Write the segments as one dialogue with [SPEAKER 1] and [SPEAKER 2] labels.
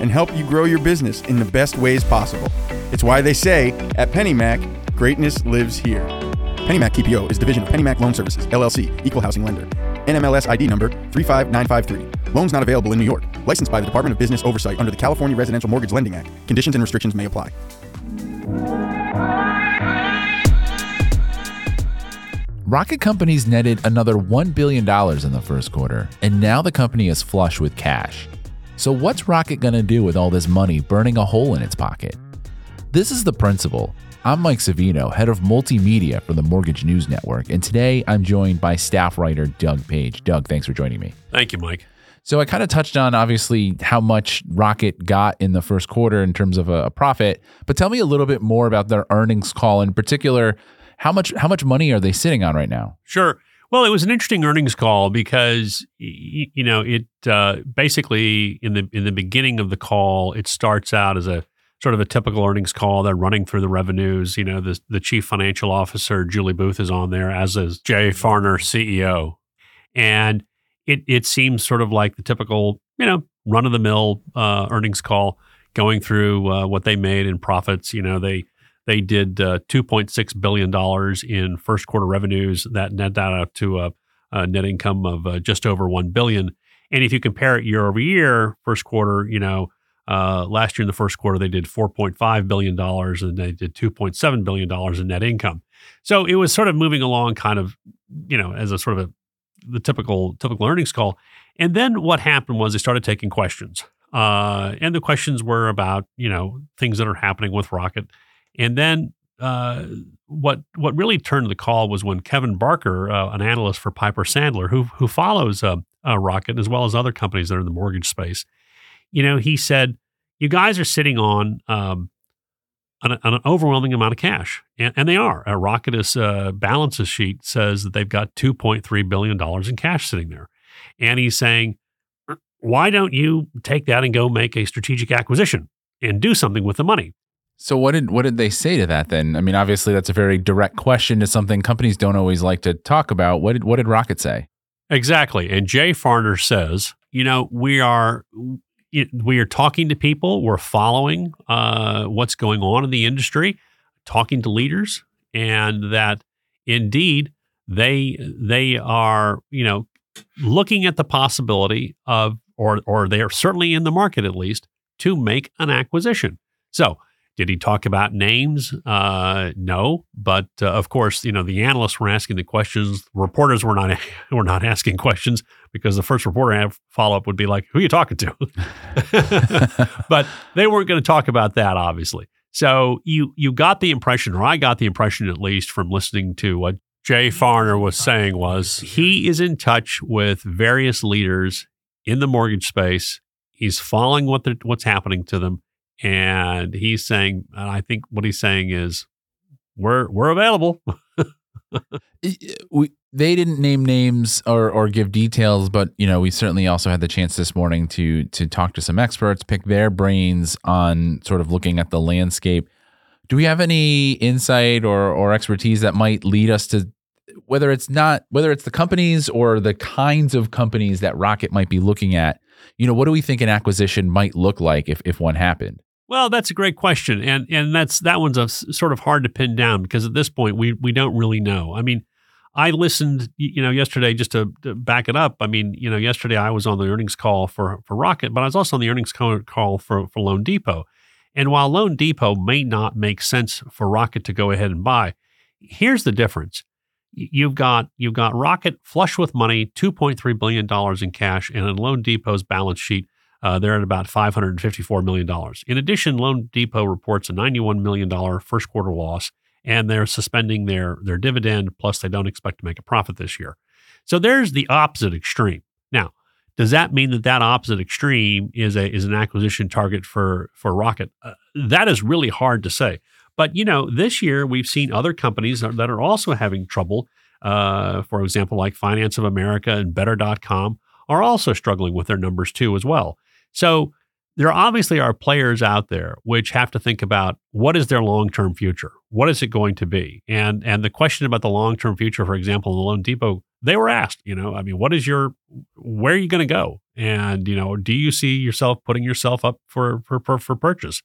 [SPEAKER 1] and help you grow your business in the best ways possible. It's why they say at PennyMac, greatness lives here. PennyMac TPO is division of PennyMac Loan Services, LLC, equal housing lender. NMLS ID number 35953. Loans not available in New York. Licensed by the Department of Business Oversight under the California Residential Mortgage Lending Act. Conditions and restrictions may apply.
[SPEAKER 2] Rocket Companies netted another $1 billion in the first quarter, and now the company is flush with cash. So, what's Rocket going to do with all this money burning a hole in its pocket? This is The Principal. I'm Mike Savino, head of multimedia for the Mortgage News Network, and today I'm joined by staff writer Doug Page. Doug, thanks for joining me.
[SPEAKER 3] Thank you, Mike.
[SPEAKER 2] So I kind of touched on obviously how much Rocket got in the first quarter in terms of a, a, profit, but tell me a little bit more about their earnings call in particular. How much how much money are they sitting on right now?
[SPEAKER 3] Sure. Well, it was an interesting earnings call because you know it uh, basically in the in the beginning of the call it starts out as a sort of a typical earnings call. They're running through the revenues. You know, the the chief financial officer Julie Booth is on there, as is Jay Farner, CEO, and it it seems sort of like the typical you know run of the mill uh, earnings call, going through uh, what they made in profits. You know, they they did uh, $2.6 billion in first quarter revenues that net out to a, a net income of uh, just over 1 billion. And if you compare it year over year, first quarter, you know, uh, last year in the first quarter, they did $4.5 billion and they did $2.7 billion in net income. So it was sort of moving along kind of, you know, as a sort of a, the typical, typical earnings call. And then what happened was they started taking questions. Uh, and the questions were about, you know, things that are happening with Rocket and then uh, what what really turned the call was when Kevin Barker, uh, an analyst for Piper Sandler, who who follows uh, Rocket as well as other companies that are in the mortgage space, you know, he said, "You guys are sitting on um, an, an, overwhelming amount of cash, and, and they are." A Rocket's uh, balances sheet says that they've got two point three billion dollars in cash sitting there, and he's saying, "Why don't you take that and go make a strategic acquisition and do something with the money?"
[SPEAKER 2] So what did what did they say to that then? I mean, obviously that's a very direct question to something companies don't always like to talk about. What did what did Rocket say?
[SPEAKER 3] Exactly. And Jay Farner says, you know, we are we are talking to people, we're following uh, what's going on in the industry, talking to leaders, and that indeed they they are, you know, looking at the possibility of or or they are certainly in the market at least to make an acquisition. So did he talk about names? Uh, no, but uh, of course, you know the analysts were asking the questions. Reporters were not were not asking questions because the first reporter follow up would be like, "Who are you talking to?" but they weren't going to talk about that, obviously. So you you got the impression, or I got the impression at least from listening to what Jay Farner was saying was he is in touch with various leaders in the mortgage space. He's following what what's happening to them and he's saying, and I think what he's saying is, we're we're available.
[SPEAKER 2] we, they didn't name names or or give details, but you know we certainly also had the chance this morning to to talk to some experts, pick their brains on sort of looking at the landscape. Do we have any insight or or expertise that might lead us to whether it's not whether it's the companies or the kinds of companies that Rocket might be looking at? You know, what do we think an acquisition might look like if if one happened?
[SPEAKER 3] Well, that's a great question, and and that's that one's a, sort of hard to pin down because at this point we we don't really know. I mean, I listened, you know, yesterday just to, to, back it up. I mean, you know, yesterday I was on the earnings call for for Rocket, but I was also on the earnings call, for for Loan Depot. And while Loan Depot may not make sense for Rocket to go ahead and buy, here's the difference. You've got you've got Rocket flush with money, two point three billion dollars in cash, and in Loan Depot's balance sheet, uh, they're at about $554 million. In addition, Loan Depot reports a $91 million first quarter loss, and they're suspending their, their dividend, plus, they don't expect to make a profit this year. So there's the opposite extreme. Now, Does that mean that that opposite extreme is a is an acquisition target for for Rocket? Uh, that is really hard to say. But you know, this year we've seen other companies that are also having trouble. Uh, for example, like Finance of America and Better.com are also struggling with their numbers too, as well. So there obviously are players out there which have to think about what is their long-term future? What is it going to be? And and the question about the long-term future for example in the loan depot they were asked you know i mean what is your where are you going to go? And you know do you see yourself putting yourself up for for for, for purchase?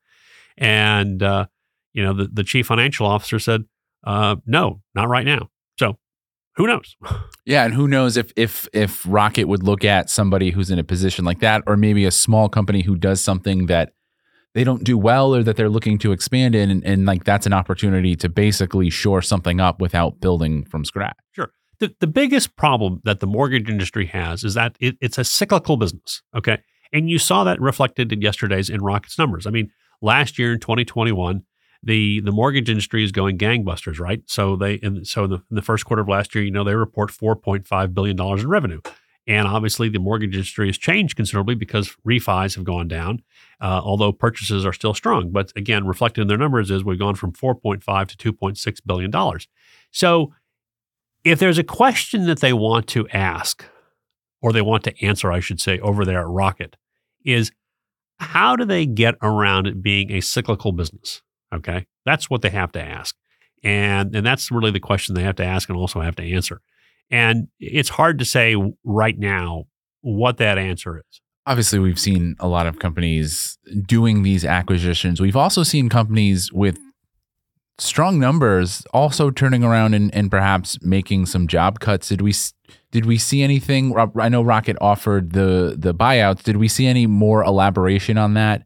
[SPEAKER 3] And uh, you know the, the chief financial officer said uh, no not right now who knows
[SPEAKER 2] Yeah, and who knows if if if Rocket would look at somebody who's in a position like that, or maybe a small company who does something that they don't do well or that they're looking to expand in, and, and like that's an opportunity to basically shore something up without building from scratch.
[SPEAKER 3] Sure. The, the biggest problem that the mortgage industry has is that it, it's a cyclical business. Okay. And you saw that reflected in yesterday's in Rocket's numbers. I mean, last year in 2021, the the mortgage industry is going gangbusters, right? So they in, so in the, in the first quarter of last year, you know, they report 4.5 billion dollars in revenue. And obviously, the mortgage industry has changed considerably because refis have gone down, uh, although purchases are still strong. But again, reflected in their numbers is we've gone from 4.5 to 2.6 billion dollars. So, if there's a question that they want to ask, or they want to answer, I should say, over there at Rocket, is how do they get around it being a cyclical business? Okay. That's what they have to ask. And, and that's really the question they have to ask and also have to answer. And it's hard to say right now what that answer is.
[SPEAKER 2] Obviously, we've seen a lot of companies doing these acquisitions. We've also seen companies with strong numbers also turning around and, and perhaps making some job cuts. Did we did we see anything? I know Rocket offered the the buyouts. Did we see any more elaboration on that?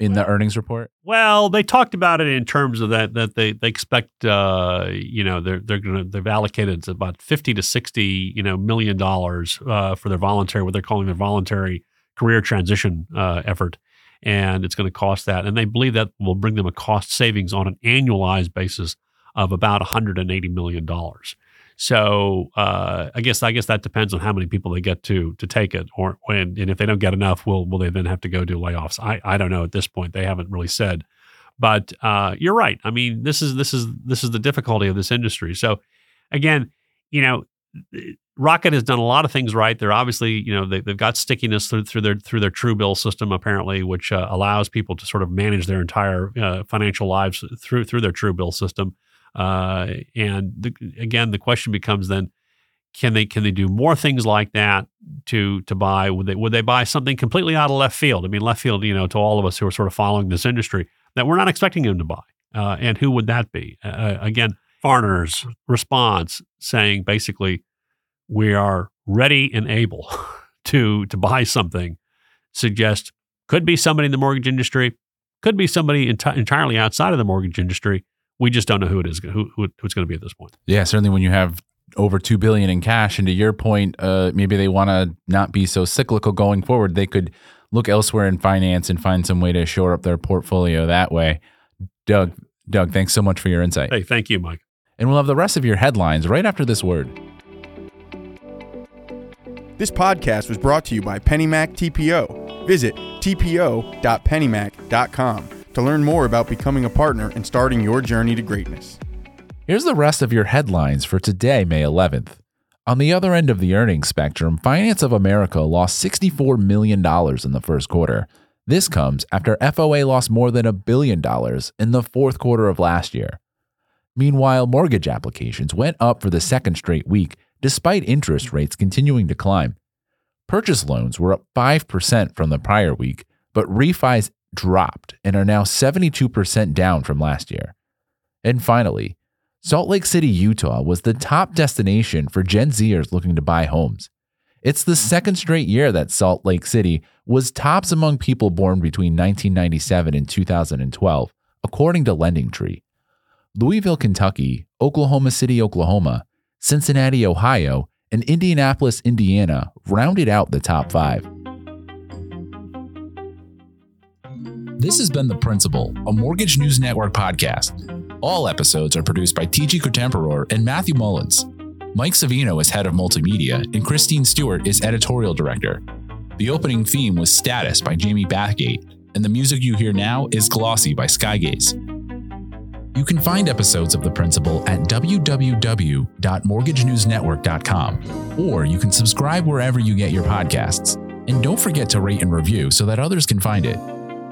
[SPEAKER 2] In the earnings report?
[SPEAKER 3] Well, they talked about it in terms of that that they they expect uh, you know they're they're going to they've allocated about fifty to sixty you know million dollars uh, for their voluntary what they're calling their voluntary career transition uh, effort, and it's going to cost that, and they believe that will bring them a cost savings on an annualized basis of about one hundred and eighty million dollars. So uh, I guess I guess that depends on how many people they get to to take it, or when and if they don't get enough, will will they then have to go do layoffs? I I don't know at this point. They haven't really said, but uh, you're right. I mean, this is this is this is the difficulty of this industry. So again, you know, Rocket has done a lot of things right. They're obviously, you know, they, have got stickiness through, through their through their Truebill system, apparently, which uh, allows people to sort of manage their entire uh, financial lives through through their Truebill system. Uh, and the, again, the question becomes then, can they can they do more things like that to to buy? Would they would they buy something completely out of left field? I mean, left field, you know, to all of us who are sort of following this industry that we're not expecting them to buy. Uh, and who would that be? Uh, uh again, Farner's response saying basically, we are ready and able to to buy something. Suggest could be somebody in the mortgage industry, could be somebody enti- entirely outside of the mortgage industry we just don't know who it is, who, who it's going to be at this point.
[SPEAKER 2] Yeah, certainly when you have over two billion in cash, and to your point, uh, maybe they want to not be so cyclical going forward. They could look elsewhere in finance and find some way to shore up their portfolio that way. Doug, Doug, thanks so much for your insight.
[SPEAKER 3] Hey, thank you, Mike.
[SPEAKER 2] And we'll have the rest of your headlines right after this word.
[SPEAKER 1] This podcast was brought to you by PennyMac TPO. Visit tpo.pennymac.com to learn more about becoming a partner and starting your journey to greatness.
[SPEAKER 2] Here's the rest of your headlines for today, May 11th. On the other end of the earnings spectrum, Finance of America lost $64 million in the first quarter. This comes after FOA lost more than a billion dollars in the fourth quarter of last year. Meanwhile, mortgage applications went up for the second straight week despite interest rates continuing to climb. Purchase loans were up 5% from the prior week, but refis dropped and are now 72% down from last year. And finally, Salt Lake City, Utah was the top destination for Gen Zers looking to buy homes. It's the mm-hmm. second straight year that Salt Lake City was tops among people born between 1997 and 2012, according to LendingTree. Louisville, Kentucky, Oklahoma City, Oklahoma, Cincinnati, Ohio, and Indianapolis, Indiana rounded out the top five. This has been The Principal, a Mortgage News Network podcast. All episodes are produced by TG Cotemporor and Matthew Mullins. Mike Savino is head of multimedia, and Christine Stewart is editorial director. The opening theme was Status by Jamie Bathgate, and the music you hear now is Glossy by Skygaze. You can find episodes of The Principal at www.mortgagenewsnetwork.com, or you can subscribe wherever you get your podcasts. And don't forget to rate and review so that others can find it.